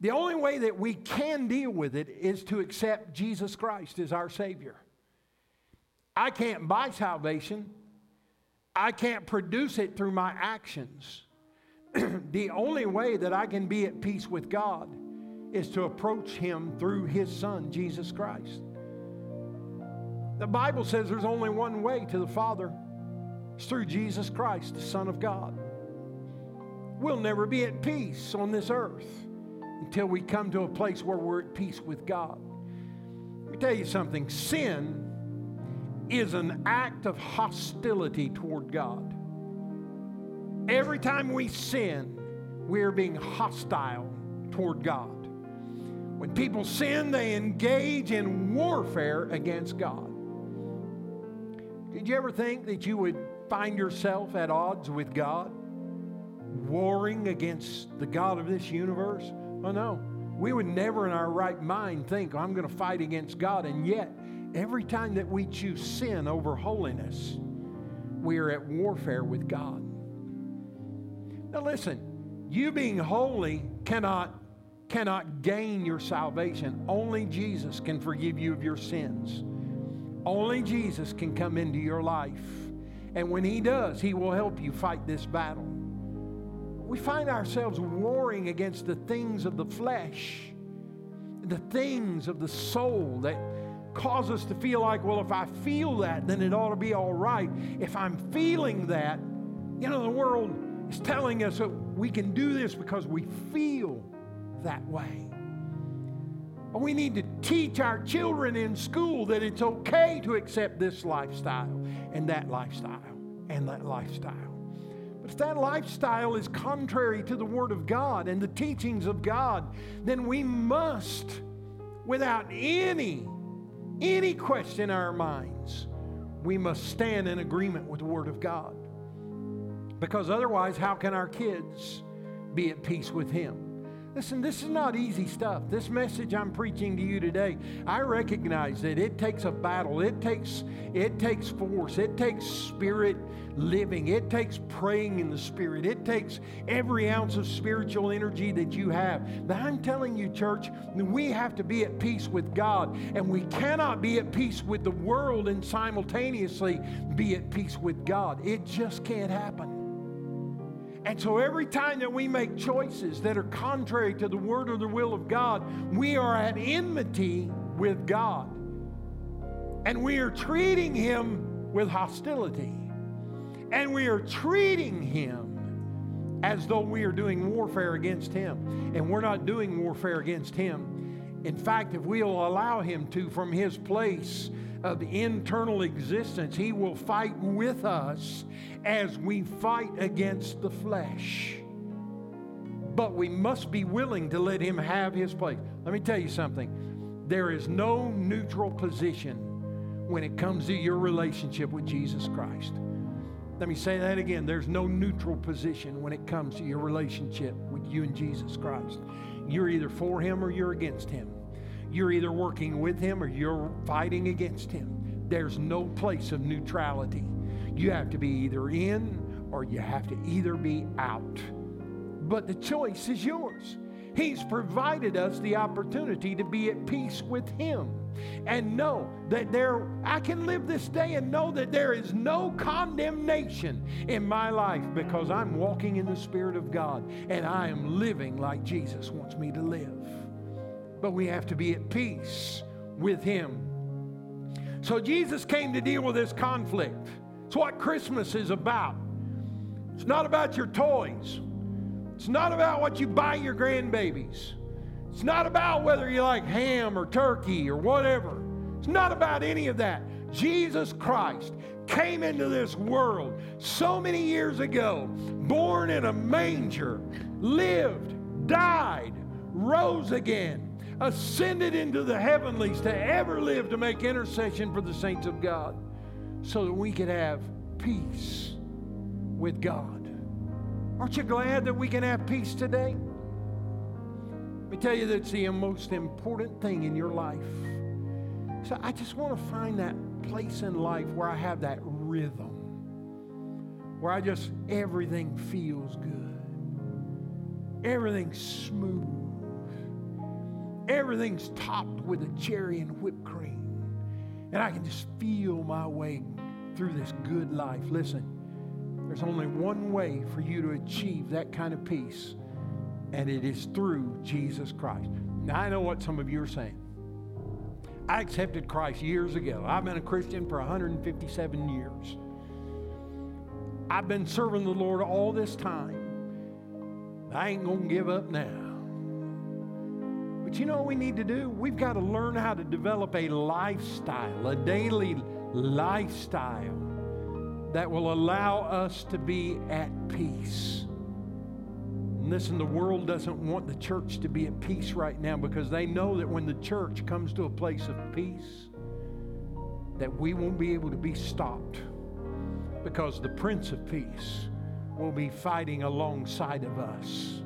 The only way that we can deal with it is to accept Jesus Christ as our Savior. I can't buy salvation. I can't produce it through my actions. <clears throat> the only way that I can be at peace with God is to approach Him through His Son, Jesus Christ. The Bible says there's only one way to the Father. It's through Jesus Christ, the Son of God. We'll never be at peace on this earth until we come to a place where we're at peace with God. Let me tell you something sin is an act of hostility toward God. Every time we sin, we are being hostile toward God. When people sin, they engage in warfare against God. Did you ever think that you would find yourself at odds with God? Warring against the God of this universe? Oh no. We would never in our right mind think, oh, I'm going to fight against God. And yet, every time that we choose sin over holiness, we are at warfare with God. Now listen, you being holy cannot cannot gain your salvation. Only Jesus can forgive you of your sins. Only Jesus can come into your life. And when he does, he will help you fight this battle we find ourselves warring against the things of the flesh, the things of the soul that cause us to feel like, well, if I feel that, then it ought to be all right. If I'm feeling that, you know, the world is telling us that we can do this because we feel that way. But we need to teach our children in school that it's okay to accept this lifestyle and that lifestyle and that lifestyle. But if that lifestyle is contrary to the Word of God and the teachings of God, then we must, without any, any question in our minds, we must stand in agreement with the Word of God. Because otherwise, how can our kids be at peace with Him? Listen, this is not easy stuff. This message I'm preaching to you today, I recognize that it takes a battle. It takes it takes force. It takes spirit living. It takes praying in the spirit. It takes every ounce of spiritual energy that you have. But I'm telling you, church, we have to be at peace with God, and we cannot be at peace with the world and simultaneously be at peace with God. It just can't happen. And so every time that we make choices that are contrary to the word or the will of God, we are at enmity with God. And we are treating him with hostility. And we are treating him as though we are doing warfare against him. And we're not doing warfare against him. In fact, if we'll allow him to from his place of internal existence, he will fight with us as we fight against the flesh. But we must be willing to let Him have His place. Let me tell you something there is no neutral position when it comes to your relationship with Jesus Christ. Let me say that again. There's no neutral position when it comes to your relationship with you and Jesus Christ. You're either for Him or you're against Him. You're either working with Him or you're fighting against Him. There's no place of neutrality. You have to be either in or you have to either be out. But the choice is yours. He's provided us the opportunity to be at peace with Him and know that there, I can live this day and know that there is no condemnation in my life because I'm walking in the Spirit of God and I am living like Jesus wants me to live. But we have to be at peace with Him. So Jesus came to deal with this conflict. It's what Christmas is about. It's not about your toys. It's not about what you buy your grandbabies. It's not about whether you like ham or turkey or whatever. It's not about any of that. Jesus Christ came into this world so many years ago, born in a manger, lived, died, rose again, ascended into the heavenlies to ever live to make intercession for the saints of God so that we could have peace with God. Aren't you glad that we can have peace today? Let me tell you that's the most important thing in your life. So I just want to find that place in life where I have that rhythm, where I just, everything feels good, everything's smooth, everything's topped with a cherry and whipped cream and I can just feel my way through this good life. Listen, there's only one way for you to achieve that kind of peace, and it is through Jesus Christ. Now, I know what some of you are saying. I accepted Christ years ago. I've been a Christian for 157 years. I've been serving the Lord all this time. I ain't going to give up now. But you know what we need to do? We've got to learn how to develop a lifestyle, a daily lifestyle that will allow us to be at peace. And listen, the world doesn't want the church to be at peace right now because they know that when the church comes to a place of peace, that we won't be able to be stopped because the Prince of Peace will be fighting alongside of us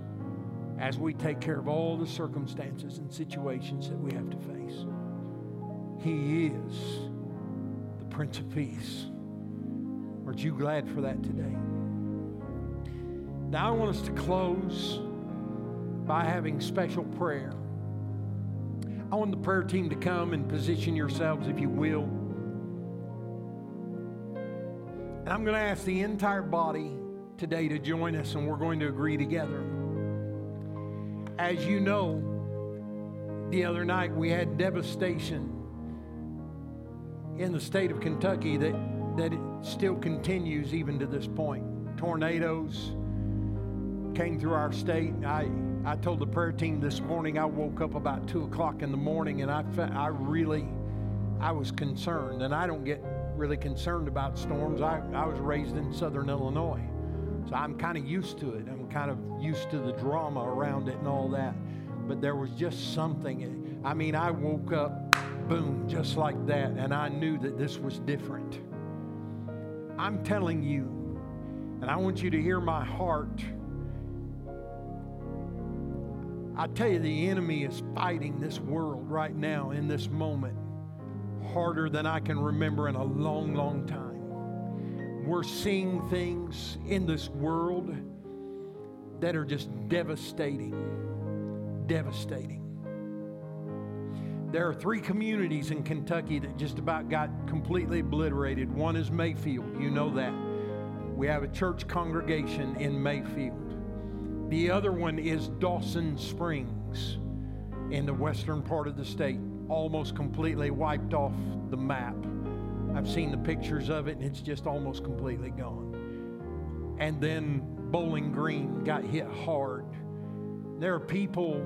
as we take care of all the circumstances and situations that we have to face. He is the Prince of Peace. Aren't you glad for that today? Now, I want us to close by having special prayer. I want the prayer team to come and position yourselves, if you will. And I'm going to ask the entire body today to join us, and we're going to agree together. As you know, the other night we had devastation in the state of Kentucky that, that still continues even to this point. Tornadoes came through our state. I, I told the prayer team this morning I woke up about 2 o'clock in the morning and I, I really, I was concerned. And I don't get really concerned about storms. I, I was raised in southern Illinois. So I'm kind of used to it. Kind of used to the drama around it and all that. But there was just something. I mean, I woke up, boom, just like that, and I knew that this was different. I'm telling you, and I want you to hear my heart. I tell you, the enemy is fighting this world right now in this moment harder than I can remember in a long, long time. We're seeing things in this world that are just devastating. Devastating. There are three communities in Kentucky that just about got completely obliterated. One is Mayfield, you know that. We have a church congregation in Mayfield. The other one is Dawson Springs in the western part of the state, almost completely wiped off the map. I've seen the pictures of it, and it's just almost completely gone. And then Bowling Green got hit hard. There are people,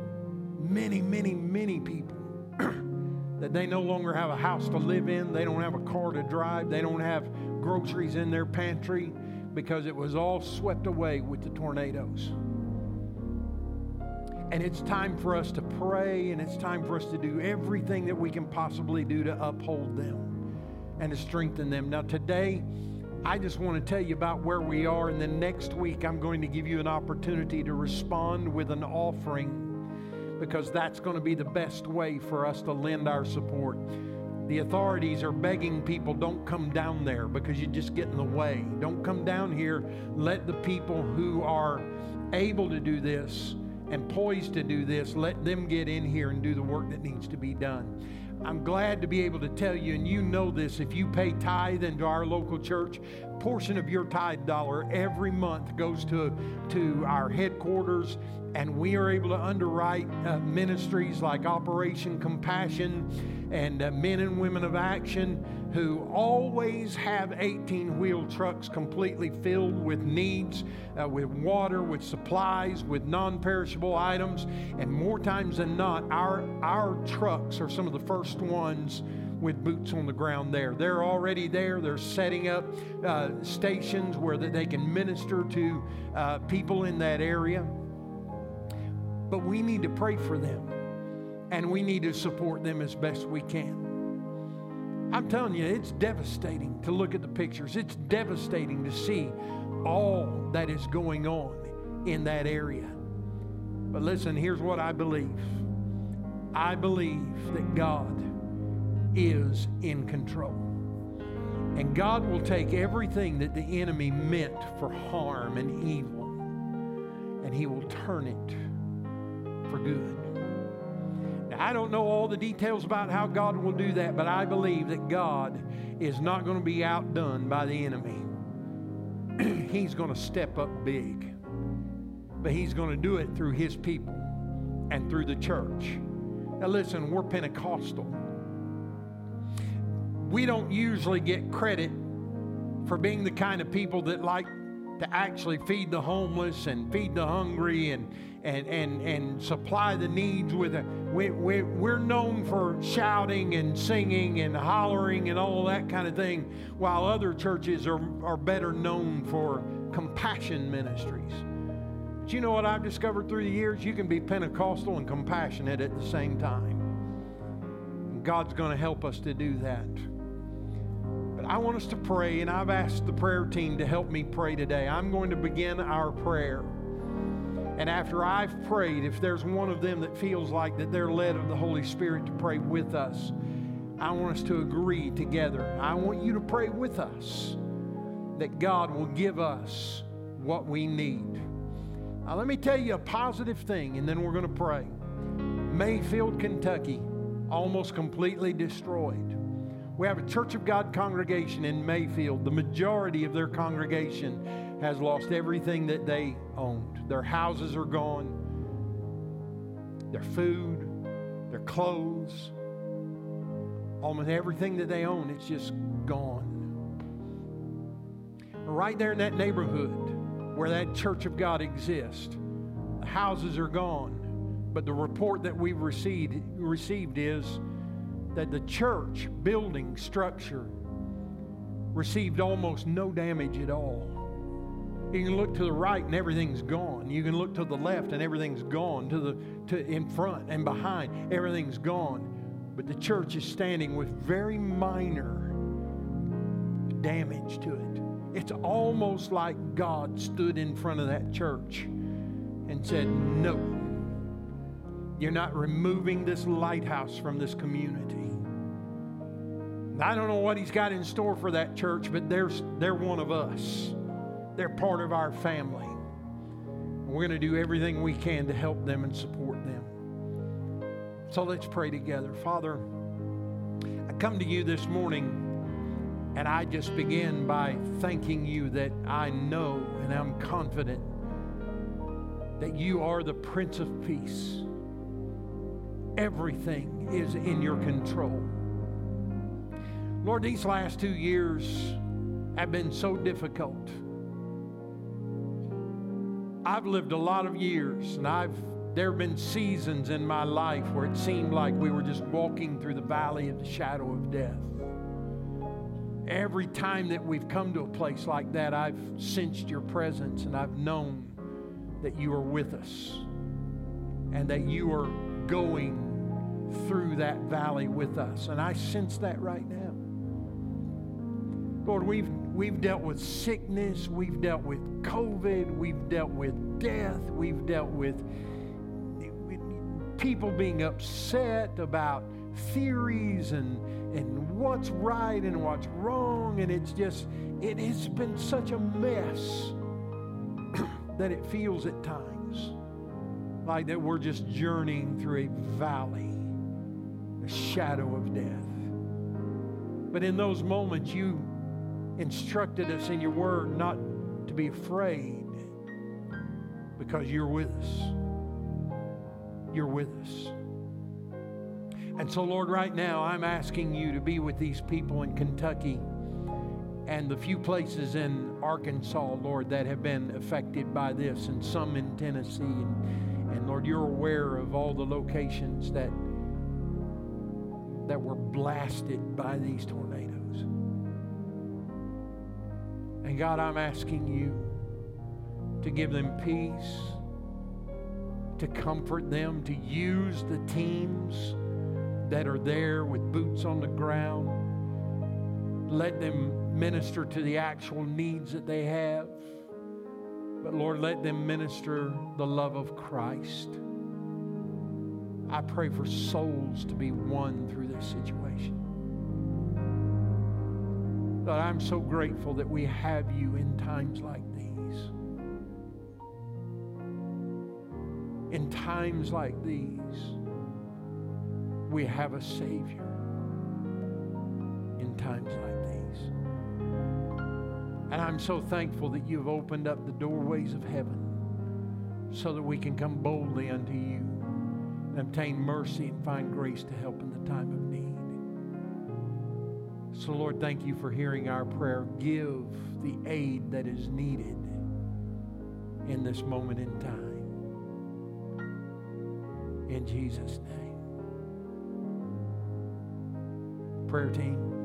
many, many, many people, <clears throat> that they no longer have a house to live in. They don't have a car to drive. They don't have groceries in their pantry because it was all swept away with the tornadoes. And it's time for us to pray and it's time for us to do everything that we can possibly do to uphold them and to strengthen them. Now, today, I just want to tell you about where we are, and then next week, I'm going to give you an opportunity to respond with an offering because that's going to be the best way for us to lend our support. The authorities are begging people don't come down there because you just get in the way. Don't come down here. Let the people who are able to do this and poised to do this, let them get in here and do the work that needs to be done. I'm glad to be able to tell you, and you know this, if you pay tithe into our local church, portion of your tithe dollar every month goes to, to our headquarters, and we are able to underwrite uh, ministries like Operation Compassion and uh, Men and Women of Action who always have 18 wheel trucks completely filled with needs, uh, with water, with supplies, with non perishable items. And more times than not, our, our trucks are some of the first ones with boots on the ground there. They're already there. They're setting up uh, stations where they can minister to uh, people in that area. But we need to pray for them and we need to support them as best we can. I'm telling you, it's devastating to look at the pictures. It's devastating to see all that is going on in that area. But listen, here's what I believe I believe that God is in control. And God will take everything that the enemy meant for harm and evil, and He will turn it for good. Now, I don't know all the details about how God will do that, but I believe that God is not going to be outdone by the enemy. <clears throat> he's going to step up big, but he's going to do it through his people and through the church. Now, listen, we're Pentecostal. We don't usually get credit for being the kind of people that like to actually feed the homeless and feed the hungry and, and, and, and supply the needs with it. We, we, we're known for shouting and singing and hollering and all that kind of thing, while other churches are, are better known for compassion ministries. But you know what I've discovered through the years? You can be Pentecostal and compassionate at the same time. And God's going to help us to do that. But I want us to pray, and I've asked the prayer team to help me pray today. I'm going to begin our prayer. And after I've prayed, if there's one of them that feels like that they're led of the Holy Spirit to pray with us, I want us to agree together. I want you to pray with us that God will give us what we need. Now, let me tell you a positive thing, and then we're going to pray. Mayfield, Kentucky, almost completely destroyed. We have a Church of God congregation in Mayfield. The majority of their congregation has lost everything that they owned. Their houses are gone, their food, their clothes, almost everything that they own, it's just gone. Right there in that neighborhood where that Church of God exists, the houses are gone. But the report that we've received, received is that the church building structure received almost no damage at all. You can look to the right and everything's gone. You can look to the left and everything's gone. To the to in front and behind, everything's gone. But the church is standing with very minor damage to it. It's almost like God stood in front of that church and said, No, you're not removing this lighthouse from this community. I don't know what he's got in store for that church, but there's, they're one of us. They're part of our family. we're going to do everything we can to help them and support them. So let's pray together. Father, I come to you this morning and I just begin by thanking you that I know and I'm confident that you are the Prince of Peace everything is in your control. Lord, these last two years have been so difficult. I've lived a lot of years, and I've there have been seasons in my life where it seemed like we were just walking through the valley of the shadow of death. Every time that we've come to a place like that, I've sensed your presence and I've known that you are with us and that you are going through that valley with us. And I sense that right now. Lord, we've, we've dealt with sickness, we've dealt with COVID, we've dealt with death, we've dealt with people being upset about theories and, and what's right and what's wrong. And it's just, it has been such a mess <clears throat> that it feels at times like that we're just journeying through a valley a shadow of death. But in those moments, you instructed us in your word not to be afraid because you're with us. You're with us. And so, Lord, right now, I'm asking you to be with these people in Kentucky and the few places in Arkansas, Lord, that have been affected by this, and some in Tennessee. And, and Lord, you're aware of all the locations that that were blasted by these tornadoes. And God, I'm asking you to give them peace, to comfort them, to use the teams that are there with boots on the ground. Let them minister to the actual needs that they have. But Lord, let them minister the love of Christ. I pray for souls to be won through this situation. God, I'm so grateful that we have you in times like these. In times like these, we have a Savior in times like these. And I'm so thankful that you've opened up the doorways of heaven so that we can come boldly unto you and obtain mercy and find grace to help in the time of. So, Lord, thank you for hearing our prayer. Give the aid that is needed in this moment in time. In Jesus' name. Prayer team.